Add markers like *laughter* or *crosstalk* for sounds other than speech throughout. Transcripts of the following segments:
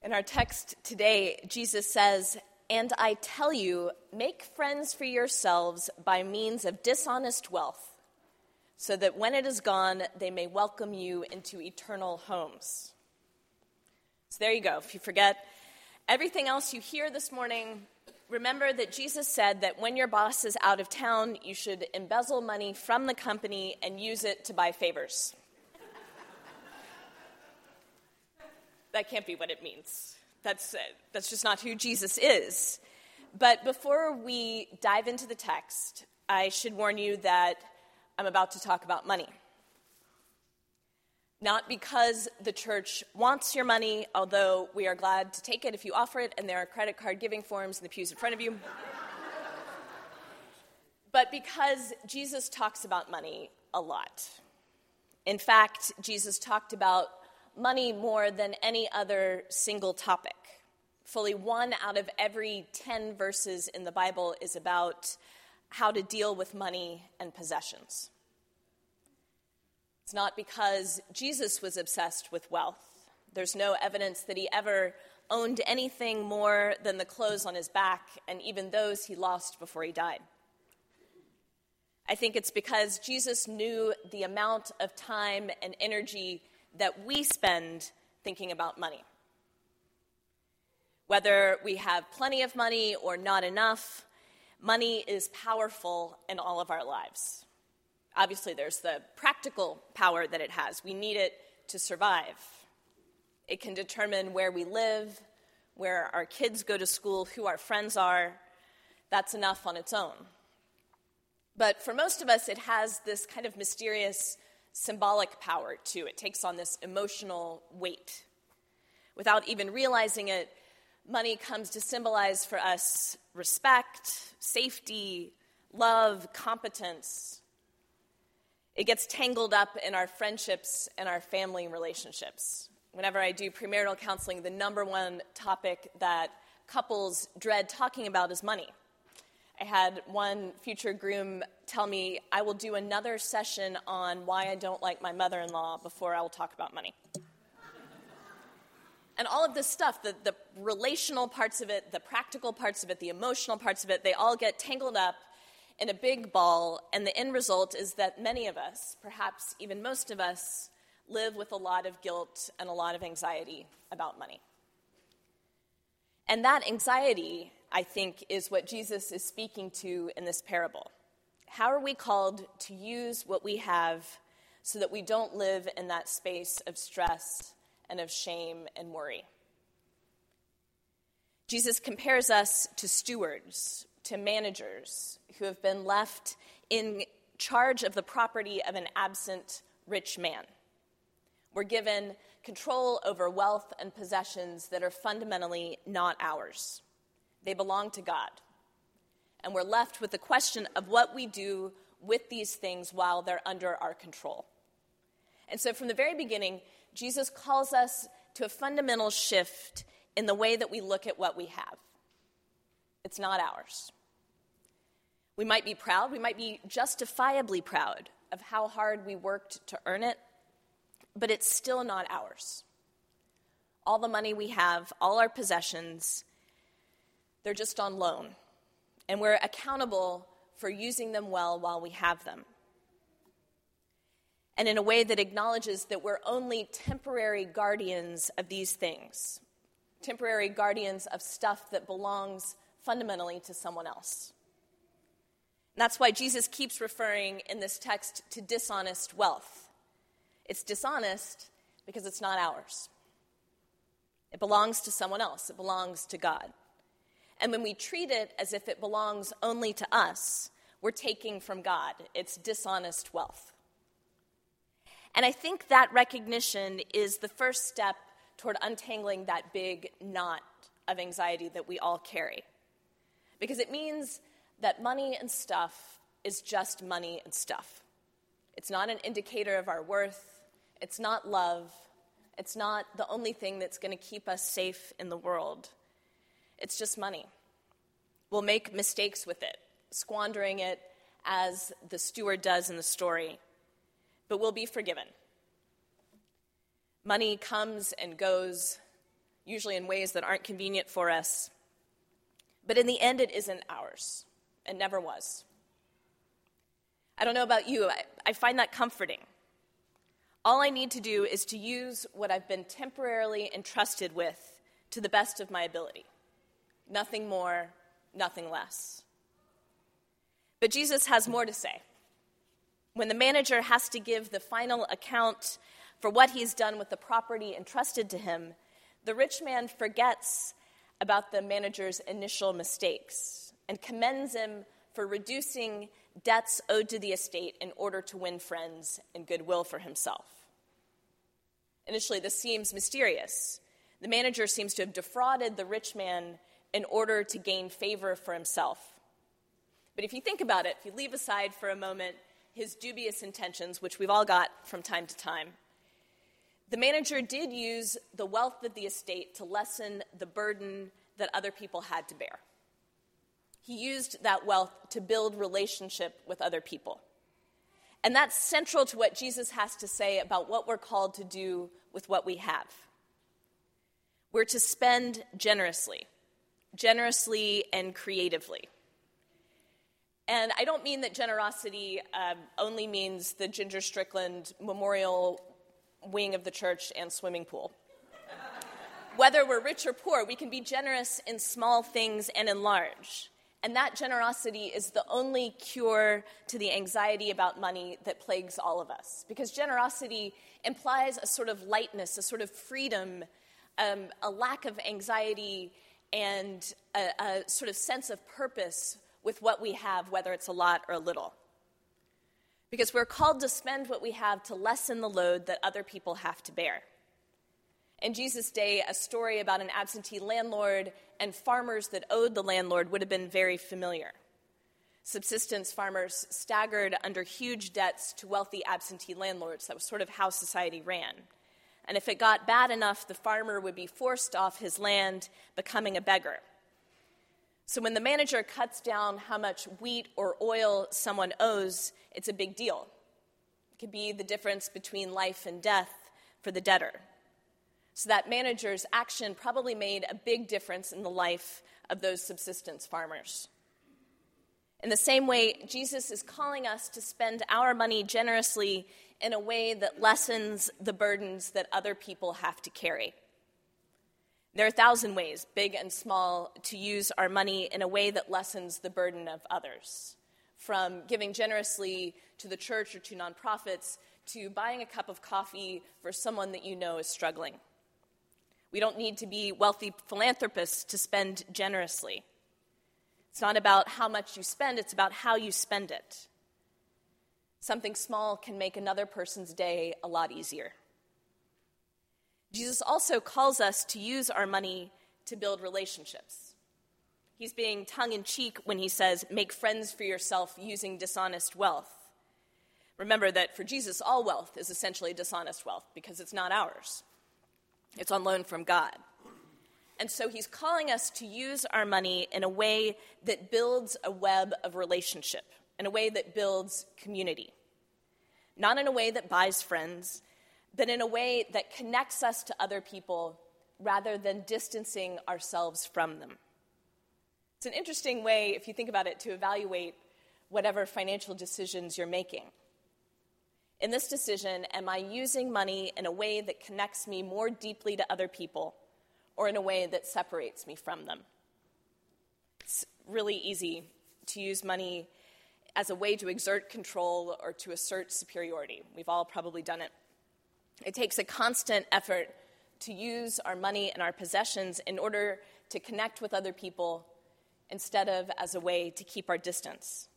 In our text today, Jesus says, And I tell you, make friends for yourselves by means of dishonest wealth, so that when it is gone, they may welcome you into eternal homes. So there you go. If you forget everything else you hear this morning, remember that Jesus said that when your boss is out of town, you should embezzle money from the company and use it to buy favors. That can't be what it means. That's, uh, that's just not who Jesus is. But before we dive into the text, I should warn you that I'm about to talk about money. Not because the church wants your money, although we are glad to take it if you offer it, and there are credit card giving forms in the pews in front of you. *laughs* but because Jesus talks about money a lot. In fact, Jesus talked about money more than any other single topic. Fully one out of every 10 verses in the Bible is about how to deal with money and possessions. It's not because Jesus was obsessed with wealth. There's no evidence that he ever owned anything more than the clothes on his back, and even those he lost before he died. I think it's because Jesus knew the amount of time and energy that we spend thinking about money. Whether we have plenty of money or not enough, money is powerful in all of our lives. Obviously, there's the practical power that it has. We need it to survive. It can determine where we live, where our kids go to school, who our friends are. That's enough on its own. But for most of us, it has this kind of mysterious symbolic power too. It takes on this emotional weight. Without even realizing it, money comes to symbolize for us respect, safety, love, competence. It gets tangled up in our friendships and our family relationships. Whenever I do premarital counseling, the number one topic that couples dread talking about is money. I had one future groom tell me, I will do another session on why I don't like my mother in law before I will talk about money. and all of this stuff, the, the relational parts of it, the practical parts of it, the emotional parts of it, they all get tangled up in a big ball. And the end result is that many of us, perhaps even most of us, live with a lot of guilt and a lot of anxiety about money. And that anxiety I think, is what Jesus is speaking to in this parable. How are we called to use what we have so that we don't live in that space of stress and of shame and worry? Jesus compares us to stewards, to managers who have been left in charge of the property of an absent rich man. We're given control over wealth and possessions that are fundamentally not ours. They belong to God. And we're left with the question of what we do with these things while they're under our control. And so, from the very beginning, Jesus calls us to a fundamental shift in the way that we look at what we have. It's not ours. We might be proud, we might be justifiably proud of how hard we worked to earn it, but it's still not ours. All the money we have, all our possessions, they're just on loan. And we're accountable for using them well while we have them. And in a way that acknowledges that we're only temporary guardians of these things, temporary guardians of stuff that belongs fundamentally to someone else. And that's why Jesus keeps referring in this text to dishonest wealth. It's dishonest because it's not ours. It belongs to someone else, it belongs to God. And when we treat it as if it belongs only to us, we're taking from God. It's dishonest wealth. And I think that recognition is the first step toward untangling that big knot of anxiety that we all carry. Because it means that money and stuff is just money and stuff. It's not an indicator of our worth, it's not love, it's not the only thing that's going to keep us safe in the world. It's just money. We'll make mistakes with it, squandering it as the steward does in the story, but we'll be forgiven. Money comes and goes. usually in ways that aren't convenient for us. But in the end, it isn't ours. It never was. I don't know about you, I, I find that comforting. All I need to do is to use what I've been temporarily entrusted with to the best of my ability. Nothing more, nothing less. But Jesus has more to say. When the manager has to give the final account for what he's done with the property entrusted to him, the rich man forgets about the manager's initial mistakes and commends him for reducing debts owed to the estate in order to win friends and goodwill for himself. Initially, this seems mysterious. The manager seems to have defrauded the rich man in order to gain favor for himself. But if you think about it, if you leave aside for a moment his dubious intentions, which we've all got from time to time, the manager did use the wealth of the estate to lessen the burden that other people had to bear. He used that wealth to build relationship with other people. And that's central to what Jesus has to say about what we're called to do with what we have. We're to spend generously, generously and creatively. And I don't mean that generosity um, only means the Ginger Strickland Memorial wing of the church and swimming pool. Whether we're rich or poor, we can be generous in small things and in large. And that generosity is the only cure to the anxiety about money that plagues all of us. Because generosity implies a sort of lightness, a sort of freedom, um, a lack of anxiety, and a, a sort of sense of purpose with what we have, whether it's a lot or a little. Because we're called to spend what we have to lessen the load that other people have to bear. In Jesus' day, a story about an absentee landlord and farmers that owed the landlord would have been very familiar. Subsistence farmers staggered under huge debts to wealthy absentee landlords. That was sort of how society ran. And if it got bad enough, the farmer would be forced off his land, becoming a beggar. So when the manager cuts down how much wheat or oil someone owes, it's a big deal. It could be the difference between life and death for the debtor. So that manager's action probably made a big difference in the life of those subsistence farmers. In the same way, Jesus is calling us to spend our money generously in a way that lessens the burdens that other people have to carry. There are a thousand ways, big and small, to use our money in a way that lessens the burden of others. From giving generously to the church or to nonprofits to buying a cup of coffee for someone that you know is struggling. We don't need to be wealthy philanthropists to spend generously. It's not about how much you spend, it's about how you spend it. Something small can make another person's day a lot easier. Jesus also calls us to use our money to build relationships. He's being tongue in cheek when he says, make friends for yourself using dishonest wealth. Remember that for Jesus, all wealth is essentially dishonest wealth because it's not ours. It's on loan from God. And so he's calling us to use our money in a way that builds a web of relationship, in a way that builds community. Not in a way that buys friends, but in a way that connects us to other people rather than distancing ourselves from them. It's an interesting way, if you think about it, to evaluate whatever financial decisions you're making. In this decision, am I using money in a way that connects me more deeply to other people or in a way that separates me from them? It's really easy to use money as a way to exert control or to assert superiority. We've all probably done it. It takes a constant effort to use our money and our possessions in order to connect with other people instead of as a way to keep our distance.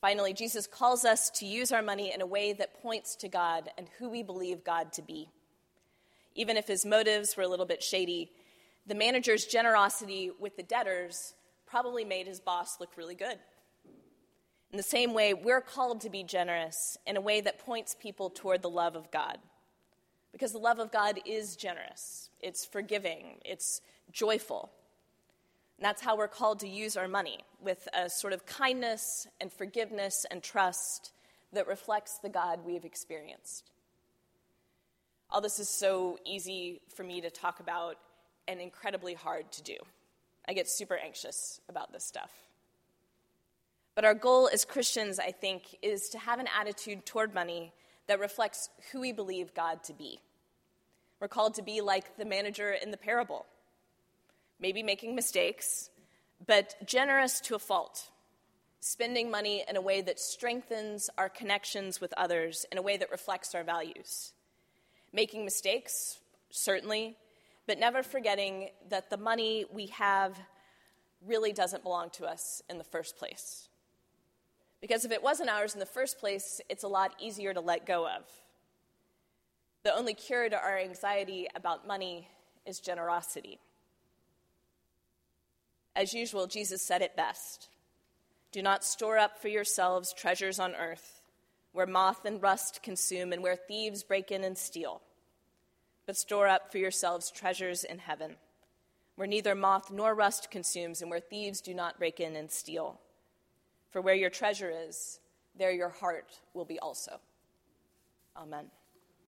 Finally, Jesus calls us to use our money in a way that points to God and who we believe God to be. Even if his motives were a little bit shady, the manager's generosity with the debtors probably made his boss look really good. In the same way, we're called to be generous in a way that points people toward the love of God. Because the love of God is generous, it's forgiving, it's joyful. And that's how we're called to use our money with a sort of kindness and forgiveness and trust that reflects the God we've experienced. All this is so easy for me to talk about and incredibly hard to do. I get super anxious about this stuff. But our goal as Christians, I think, is to have an attitude toward money that reflects who we believe God to be. We're called to be like the manager in the parable, maybe making mistakes, but generous to a fault, spending money in a way that strengthens our connections with others, in a way that reflects our values. Making mistakes, certainly, but never forgetting that the money we have really doesn't belong to us in the first place. Because if it wasn't ours in the first place, it's a lot easier to let go of. The only cure to our anxiety about money is generosity. As usual, Jesus said it best Do not store up for yourselves treasures on earth, where moth and rust consume and where thieves break in and steal but store up for yourselves treasures in heaven, where neither moth nor rust consumes, and where thieves do not break in and steal. For where your treasure is, there your heart will be also. Amen.